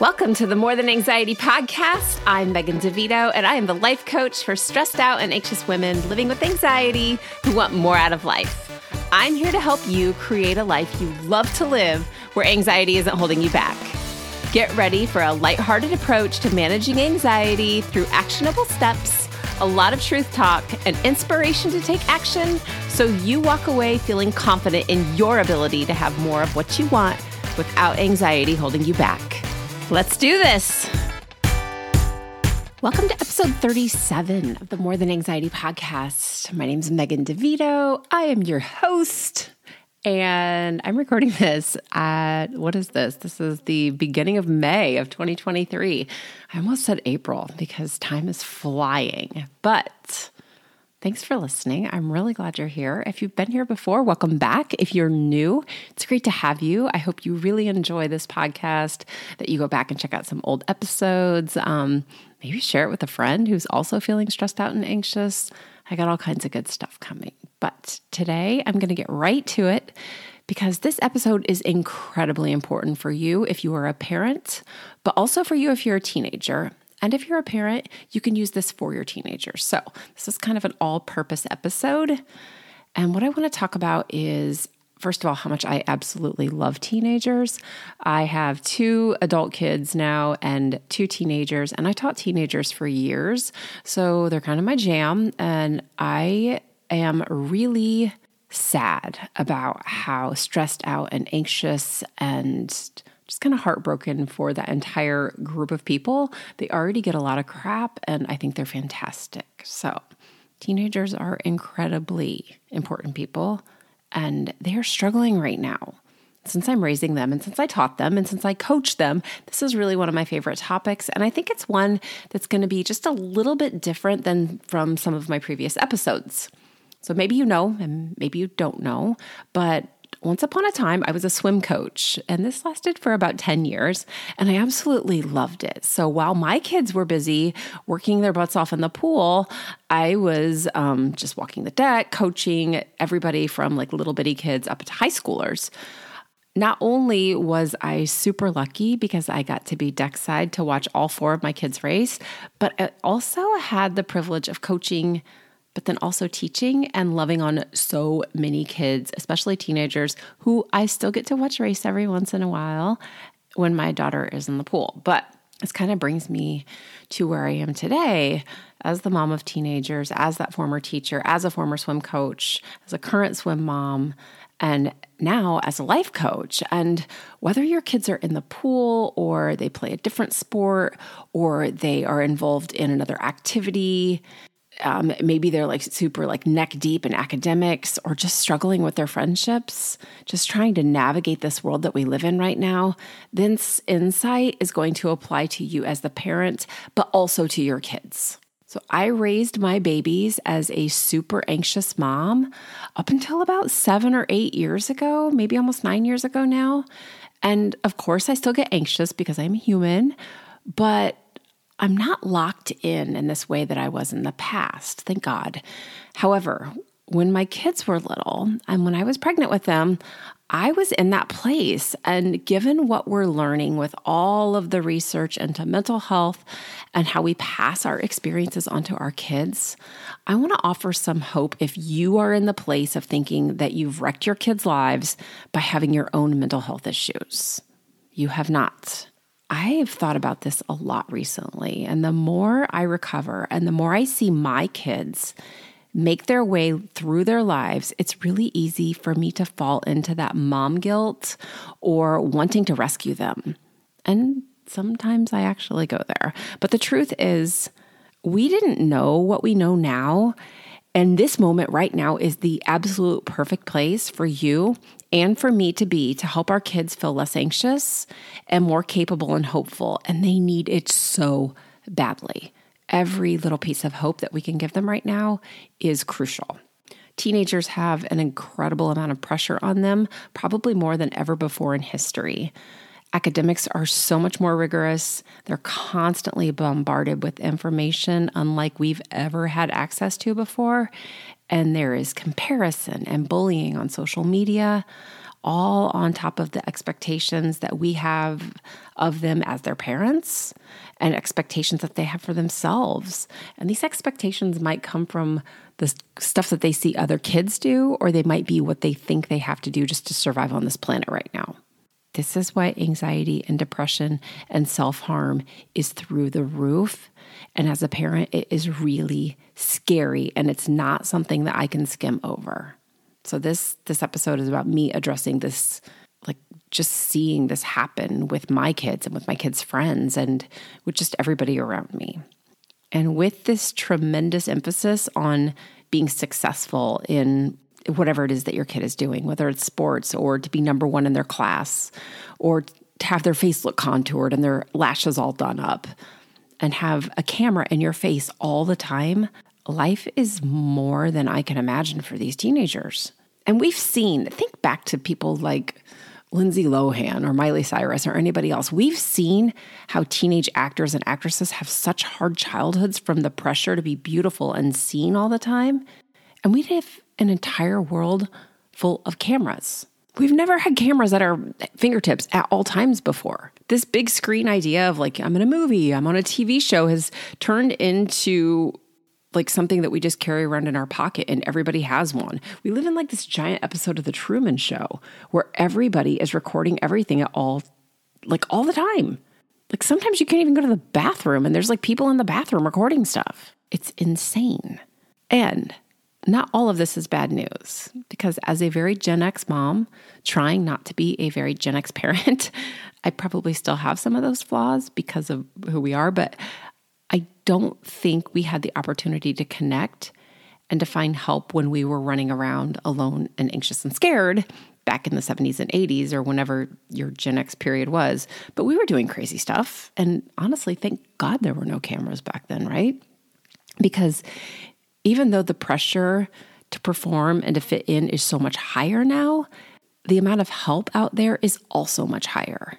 Welcome to the More Than Anxiety podcast. I'm Megan DeVito, and I am the life coach for stressed out and anxious women living with anxiety who want more out of life. I'm here to help you create a life you love to live where anxiety isn't holding you back. Get ready for a lighthearted approach to managing anxiety through actionable steps, a lot of truth talk, and inspiration to take action so you walk away feeling confident in your ability to have more of what you want without anxiety holding you back. Let's do this. Welcome to episode 37 of the More Than Anxiety podcast. My name is Megan DeVito. I am your host, and I'm recording this at what is this? This is the beginning of May of 2023. I almost said April because time is flying, but Thanks for listening. I'm really glad you're here. If you've been here before, welcome back. If you're new, it's great to have you. I hope you really enjoy this podcast, that you go back and check out some old episodes. Um, maybe share it with a friend who's also feeling stressed out and anxious. I got all kinds of good stuff coming. But today I'm going to get right to it because this episode is incredibly important for you if you are a parent, but also for you if you're a teenager. And if you're a parent, you can use this for your teenagers. So, this is kind of an all purpose episode. And what I want to talk about is first of all, how much I absolutely love teenagers. I have two adult kids now and two teenagers, and I taught teenagers for years. So they're kind of my jam. And I am really sad about how stressed out and anxious and just kind of heartbroken for that entire group of people. They already get a lot of crap, and I think they're fantastic. So, teenagers are incredibly important people, and they are struggling right now. Since I'm raising them and since I taught them and since I coached them, this is really one of my favorite topics. And I think it's one that's going to be just a little bit different than from some of my previous episodes. So maybe you know, and maybe you don't know, but once upon a time, I was a swim coach, and this lasted for about 10 years, and I absolutely loved it. So while my kids were busy working their butts off in the pool, I was um, just walking the deck, coaching everybody from like little bitty kids up to high schoolers. Not only was I super lucky because I got to be deckside to watch all four of my kids race, but I also had the privilege of coaching but then also teaching and loving on so many kids, especially teenagers who I still get to watch race every once in a while when my daughter is in the pool. But this kind of brings me to where I am today as the mom of teenagers, as that former teacher, as a former swim coach, as a current swim mom, and now as a life coach. And whether your kids are in the pool or they play a different sport or they are involved in another activity, um, maybe they're like super like neck deep in academics or just struggling with their friendships, just trying to navigate this world that we live in right now, this insight is going to apply to you as the parent, but also to your kids. So I raised my babies as a super anxious mom up until about seven or eight years ago, maybe almost nine years ago now. And of course, I still get anxious because I'm human, but I'm not locked in in this way that I was in the past, thank God. However, when my kids were little and when I was pregnant with them, I was in that place. And given what we're learning with all of the research into mental health and how we pass our experiences onto our kids, I want to offer some hope if you are in the place of thinking that you've wrecked your kids' lives by having your own mental health issues. You have not. I've thought about this a lot recently. And the more I recover and the more I see my kids make their way through their lives, it's really easy for me to fall into that mom guilt or wanting to rescue them. And sometimes I actually go there. But the truth is, we didn't know what we know now. And this moment right now is the absolute perfect place for you and for me to be to help our kids feel less anxious and more capable and hopeful. And they need it so badly. Every little piece of hope that we can give them right now is crucial. Teenagers have an incredible amount of pressure on them, probably more than ever before in history. Academics are so much more rigorous. They're constantly bombarded with information unlike we've ever had access to before and there is comparison and bullying on social media. all on top of the expectations that we have of them as their parents and expectations that they have for themselves. And these expectations might come from the stuff that they see other kids do, or they might be what they think they have to do just to survive on this planet right now. This is why anxiety and depression and self harm is through the roof. And as a parent, it is really scary and it's not something that I can skim over. So this this episode is about me addressing this like just seeing this happen with my kids and with my kids' friends and with just everybody around me. And with this tremendous emphasis on being successful in whatever it is that your kid is doing, whether it's sports or to be number one in their class or to have their face look contoured and their lashes all done up and have a camera in your face all the time, life is more than I can imagine for these teenagers. And we've seen, think back to people like Lindsay Lohan or Miley Cyrus or anybody else. We've seen how teenage actors and actresses have such hard childhoods from the pressure to be beautiful and seen all the time. And we have an entire world full of cameras. We've never had cameras at our fingertips at all times before. This big screen idea of like, I'm in a movie, I'm on a TV show has turned into like something that we just carry around in our pocket and everybody has one. We live in like this giant episode of the Truman Show where everybody is recording everything at all, like all the time. Like sometimes you can't even go to the bathroom and there's like people in the bathroom recording stuff. It's insane. And not all of this is bad news because, as a very Gen X mom, trying not to be a very Gen X parent, I probably still have some of those flaws because of who we are, but I don't think we had the opportunity to connect and to find help when we were running around alone and anxious and scared back in the 70s and 80s or whenever your Gen X period was. But we were doing crazy stuff. And honestly, thank God there were no cameras back then, right? Because even though the pressure to perform and to fit in is so much higher now, the amount of help out there is also much higher.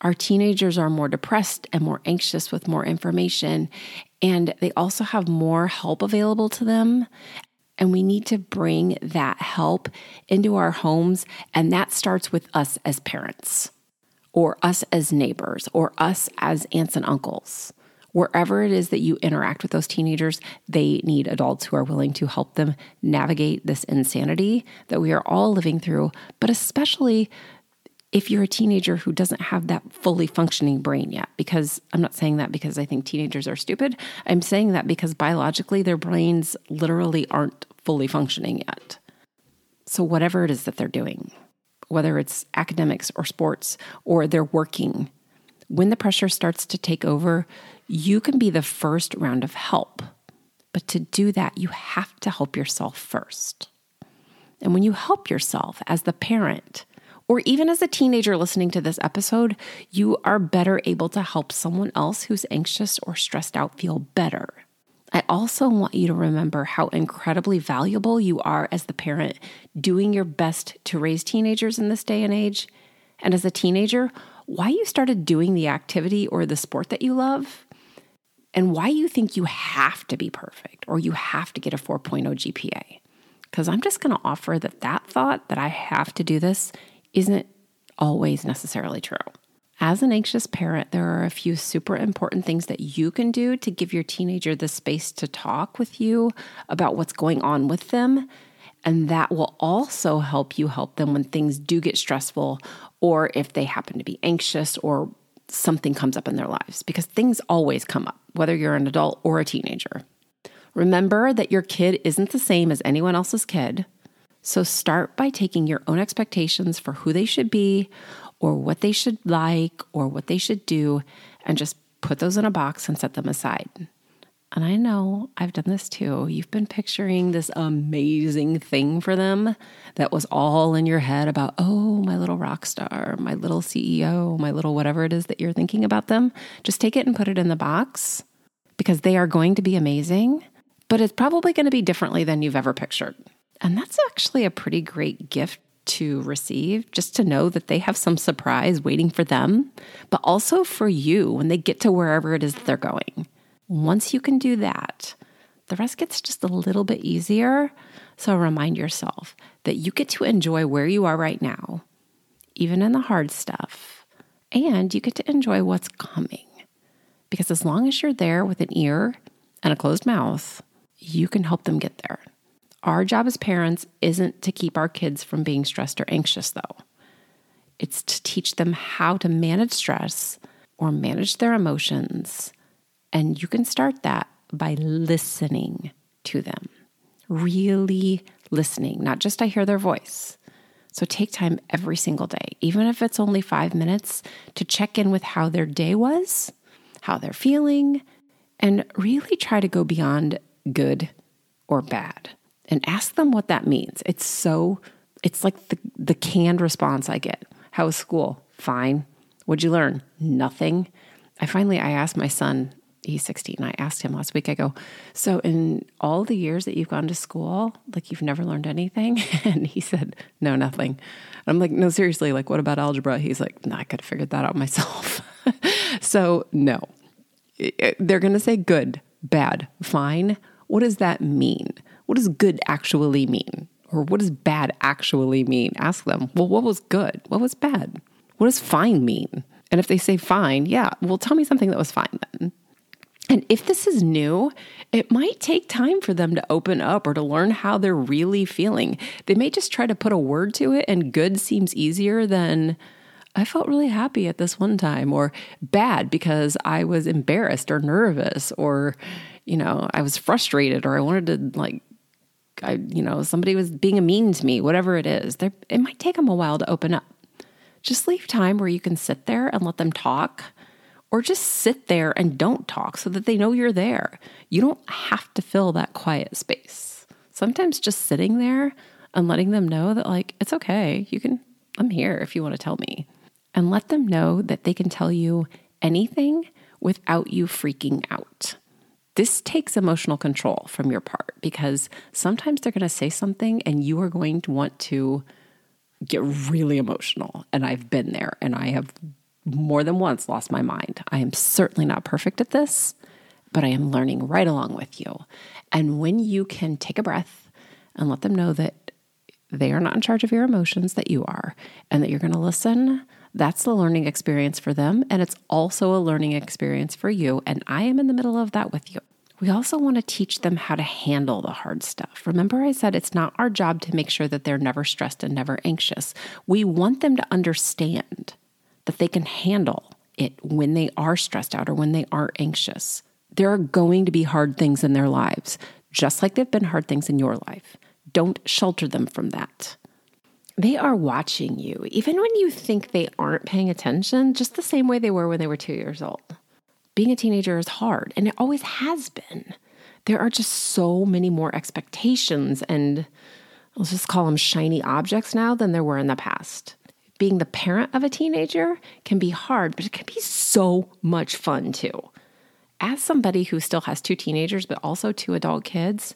Our teenagers are more depressed and more anxious with more information, and they also have more help available to them. And we need to bring that help into our homes, and that starts with us as parents, or us as neighbors, or us as aunts and uncles wherever it is that you interact with those teenagers, they need adults who are willing to help them navigate this insanity that we are all living through, but especially if you're a teenager who doesn't have that fully functioning brain yet, because I'm not saying that because I think teenagers are stupid. I'm saying that because biologically their brains literally aren't fully functioning yet. So, whatever it is that they're doing, whether it's academics or sports or they're working, when the pressure starts to take over, you can be the first round of help. But to do that, you have to help yourself first. And when you help yourself as the parent, or even as a teenager listening to this episode, you are better able to help someone else who's anxious or stressed out feel better. I also want you to remember how incredibly valuable you are as the parent doing your best to raise teenagers in this day and age. And as a teenager, why you started doing the activity or the sport that you love and why you think you have to be perfect or you have to get a 4.0 GPA. Because I'm just going to offer that that thought that I have to do this isn't always necessarily true. As an anxious parent, there are a few super important things that you can do to give your teenager the space to talk with you about what's going on with them. And that will also help you help them when things do get stressful or if they happen to be anxious or something comes up in their lives because things always come up, whether you're an adult or a teenager. Remember that your kid isn't the same as anyone else's kid. So start by taking your own expectations for who they should be or what they should like or what they should do and just put those in a box and set them aside. And I know I've done this too. You've been picturing this amazing thing for them that was all in your head about, oh, my little rock star, my little CEO, my little whatever it is that you're thinking about them. Just take it and put it in the box because they are going to be amazing, but it's probably going to be differently than you've ever pictured. And that's actually a pretty great gift to receive, just to know that they have some surprise waiting for them, but also for you when they get to wherever it is that they're going. Once you can do that, the rest gets just a little bit easier. So remind yourself that you get to enjoy where you are right now even in the hard stuff, and you get to enjoy what's coming. Because as long as you're there with an ear and a closed mouth, you can help them get there. Our job as parents isn't to keep our kids from being stressed or anxious, though. It's to teach them how to manage stress or manage their emotions. And you can start that by listening to them, really listening, not just I hear their voice. So take time every single day, even if it's only five minutes, to check in with how their day was, how they're feeling, and really try to go beyond good or bad and ask them what that means. It's so, it's like the, the canned response I get. How was school? Fine. What'd you learn? Nothing. I finally, I asked my son, he's 16. I asked him last week, I go, so in all the years that you've gone to school, like you've never learned anything? And he said, no, nothing. I'm like, no, seriously, like what about algebra? He's like, no, I could have figured that out myself. so no, they're going to say good, bad, fine. What does that mean? What does good actually mean? Or what does bad actually mean? Ask them, well, what was good? What was bad? What does fine mean? And if they say fine, yeah, well, tell me something that was fine then. And if this is new, it might take time for them to open up or to learn how they're really feeling. They may just try to put a word to it, and good seems easier than I felt really happy at this one time, or bad because I was embarrassed or nervous, or, you know, I was frustrated, or I wanted to like I, you know, somebody was being mean to me, whatever it is, it might take them a while to open up. Just leave time where you can sit there and let them talk, or just sit there and don't talk so that they know you're there. You don't have to fill that quiet space. Sometimes just sitting there and letting them know that, like, it's okay. You can, I'm here if you want to tell me. And let them know that they can tell you anything without you freaking out. This takes emotional control from your part because sometimes they're going to say something and you are going to want to get really emotional. And I've been there and I have more than once lost my mind. I am certainly not perfect at this, but I am learning right along with you. And when you can take a breath and let them know that they are not in charge of your emotions, that you are, and that you're going to listen that's the learning experience for them. And it's also a learning experience for you. And I am in the middle of that with you. We also want to teach them how to handle the hard stuff. Remember, I said it's not our job to make sure that they're never stressed and never anxious. We want them to understand that they can handle it when they are stressed out or when they are anxious. There are going to be hard things in their lives, just like they've been hard things in your life. Don't shelter them from that. They are watching you, even when you think they aren't paying attention, just the same way they were when they were two years old. Being a teenager is hard, and it always has been. There are just so many more expectations and let's just call them shiny objects now than there were in the past. Being the parent of a teenager can be hard, but it can be so much fun too. As somebody who still has two teenagers, but also two adult kids,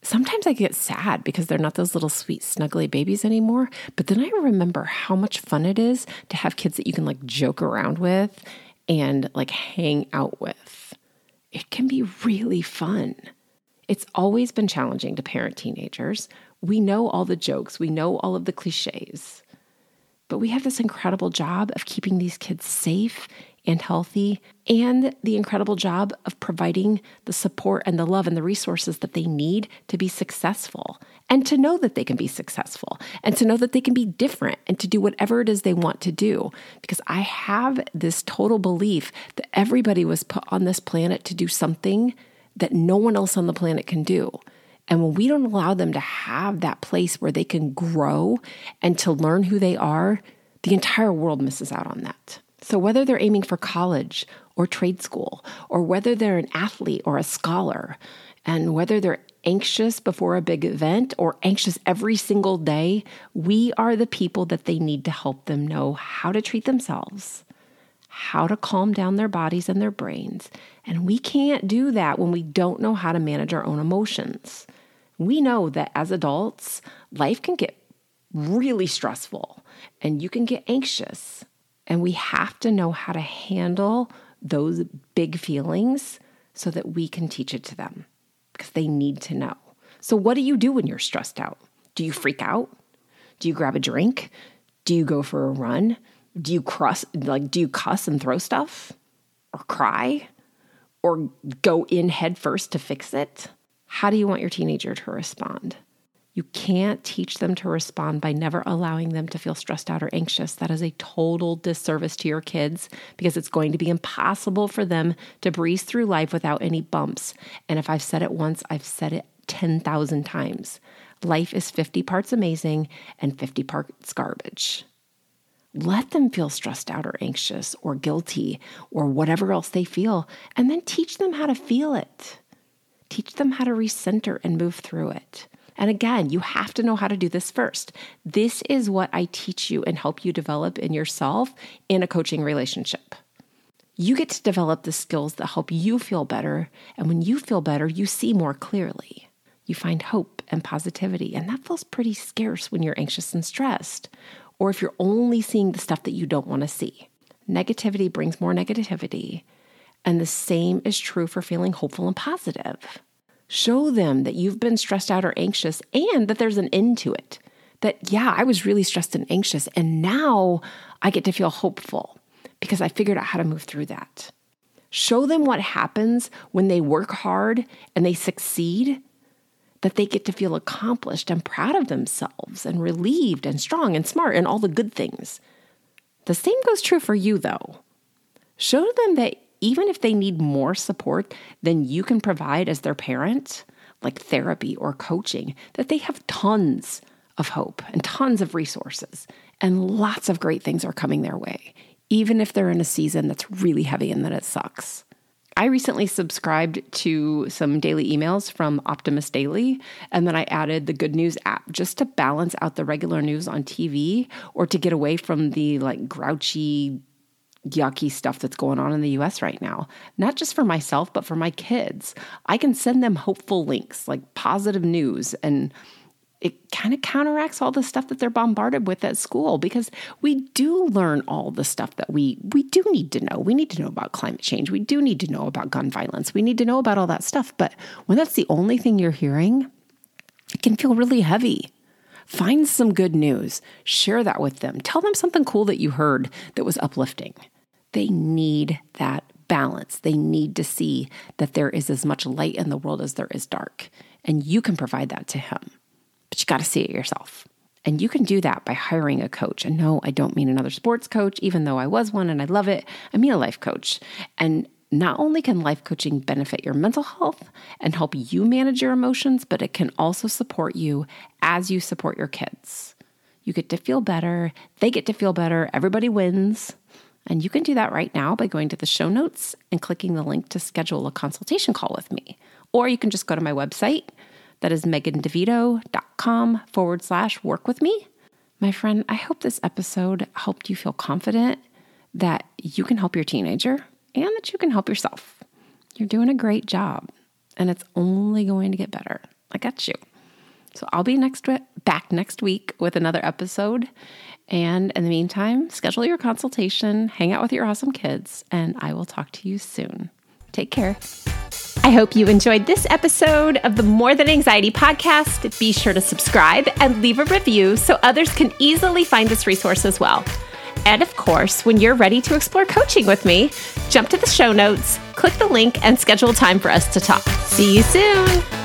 sometimes I get sad because they're not those little sweet, snuggly babies anymore. But then I remember how much fun it is to have kids that you can like joke around with and like hang out with. It can be really fun. It's always been challenging to parent teenagers. We know all the jokes, we know all of the cliches, but we have this incredible job of keeping these kids safe and healthy, and the incredible job of providing the support and the love and the resources that they need to be successful and to know that they can be successful and to know that they can be different and to do whatever it is they want to do. Because I have this total belief that everybody was put on this planet to do something that no one else on the planet can do. And when we don't allow them to have that place where they can grow and to learn who they are, the entire world misses out on that. So, whether they're aiming for college or trade school, or whether they're an athlete or a scholar, and whether they're anxious before a big event or anxious every single day, we are the people that they need to help them know how to treat themselves, how to calm down their bodies and their brains. And we can't do that when we don't know how to manage our own emotions. We know that as adults, life can get really stressful and you can get anxious. And we have to know how to handle those big feelings so that we can teach it to them because they need to know. So, what do you do when you're stressed out? Do you freak out? Do you grab a drink? Do you go for a run? Do you cross like do you cuss and throw stuff? Or cry? Or go in head first to fix it? How do you want your teenager to respond? You can't teach them to respond by never allowing them to feel stressed out or anxious. That is a total disservice to your kids because it's going to be impossible for them to breeze through life without any bumps. And if I've said it once, I've said it 10,000 times. Life is 50 parts amazing and 50 parts garbage. Let them feel stressed out or anxious or guilty or whatever else they feel, and then teach them how to feel it. Teach them how to recenter and move through it. And again, you have to know how to do this first. This is what I teach you and help you develop in yourself in a coaching relationship. You get to develop the skills that help you feel better. And when you feel better, you see more clearly. You find hope and positivity. And that feels pretty scarce when you're anxious and stressed, or if you're only seeing the stuff that you don't want to see. Negativity brings more negativity. And the same is true for feeling hopeful and positive. Show them that you've been stressed out or anxious and that there's an end to it. That, yeah, I was really stressed and anxious, and now I get to feel hopeful because I figured out how to move through that. Show them what happens when they work hard and they succeed, that they get to feel accomplished and proud of themselves and relieved and strong and smart and all the good things. The same goes true for you, though. Show them that even if they need more support than you can provide as their parent, like therapy or coaching, that they have tons of hope and tons of resources, and lots of great things are coming their way, even if they're in a season that's really heavy and that it sucks. I recently subscribed to some daily emails from Optimist Daily, and then I added the Good News app just to balance out the regular news on TV or to get away from the like grouchy yucky stuff that's going on in the US right now, not just for myself, but for my kids. I can send them hopeful links like positive news and it kind of counteracts all the stuff that they're bombarded with at school because we do learn all the stuff that we we do need to know. We need to know about climate change. We do need to know about gun violence. We need to know about all that stuff. But when that's the only thing you're hearing, it can feel really heavy. Find some good news, share that with them. Tell them something cool that you heard that was uplifting. They need that balance. They need to see that there is as much light in the world as there is dark. And you can provide that to him. But you got to see it yourself. And you can do that by hiring a coach. And no, I don't mean another sports coach, even though I was one and I love it. I mean a life coach. And not only can life coaching benefit your mental health and help you manage your emotions, but it can also support you as you support your kids. You get to feel better, they get to feel better, everybody wins. And you can do that right now by going to the show notes and clicking the link to schedule a consultation call with me. Or you can just go to my website, that is megandevito.com forward slash work with me. My friend, I hope this episode helped you feel confident that you can help your teenager and that you can help yourself. You're doing a great job and it's only going to get better. I got you. So I'll be next back next week with another episode. And in the meantime, schedule your consultation, hang out with your awesome kids, and I will talk to you soon. Take care. I hope you enjoyed this episode of the More Than Anxiety podcast. Be sure to subscribe and leave a review so others can easily find this resource as well. And of course, when you're ready to explore coaching with me, jump to the show notes, click the link, and schedule time for us to talk. See you soon.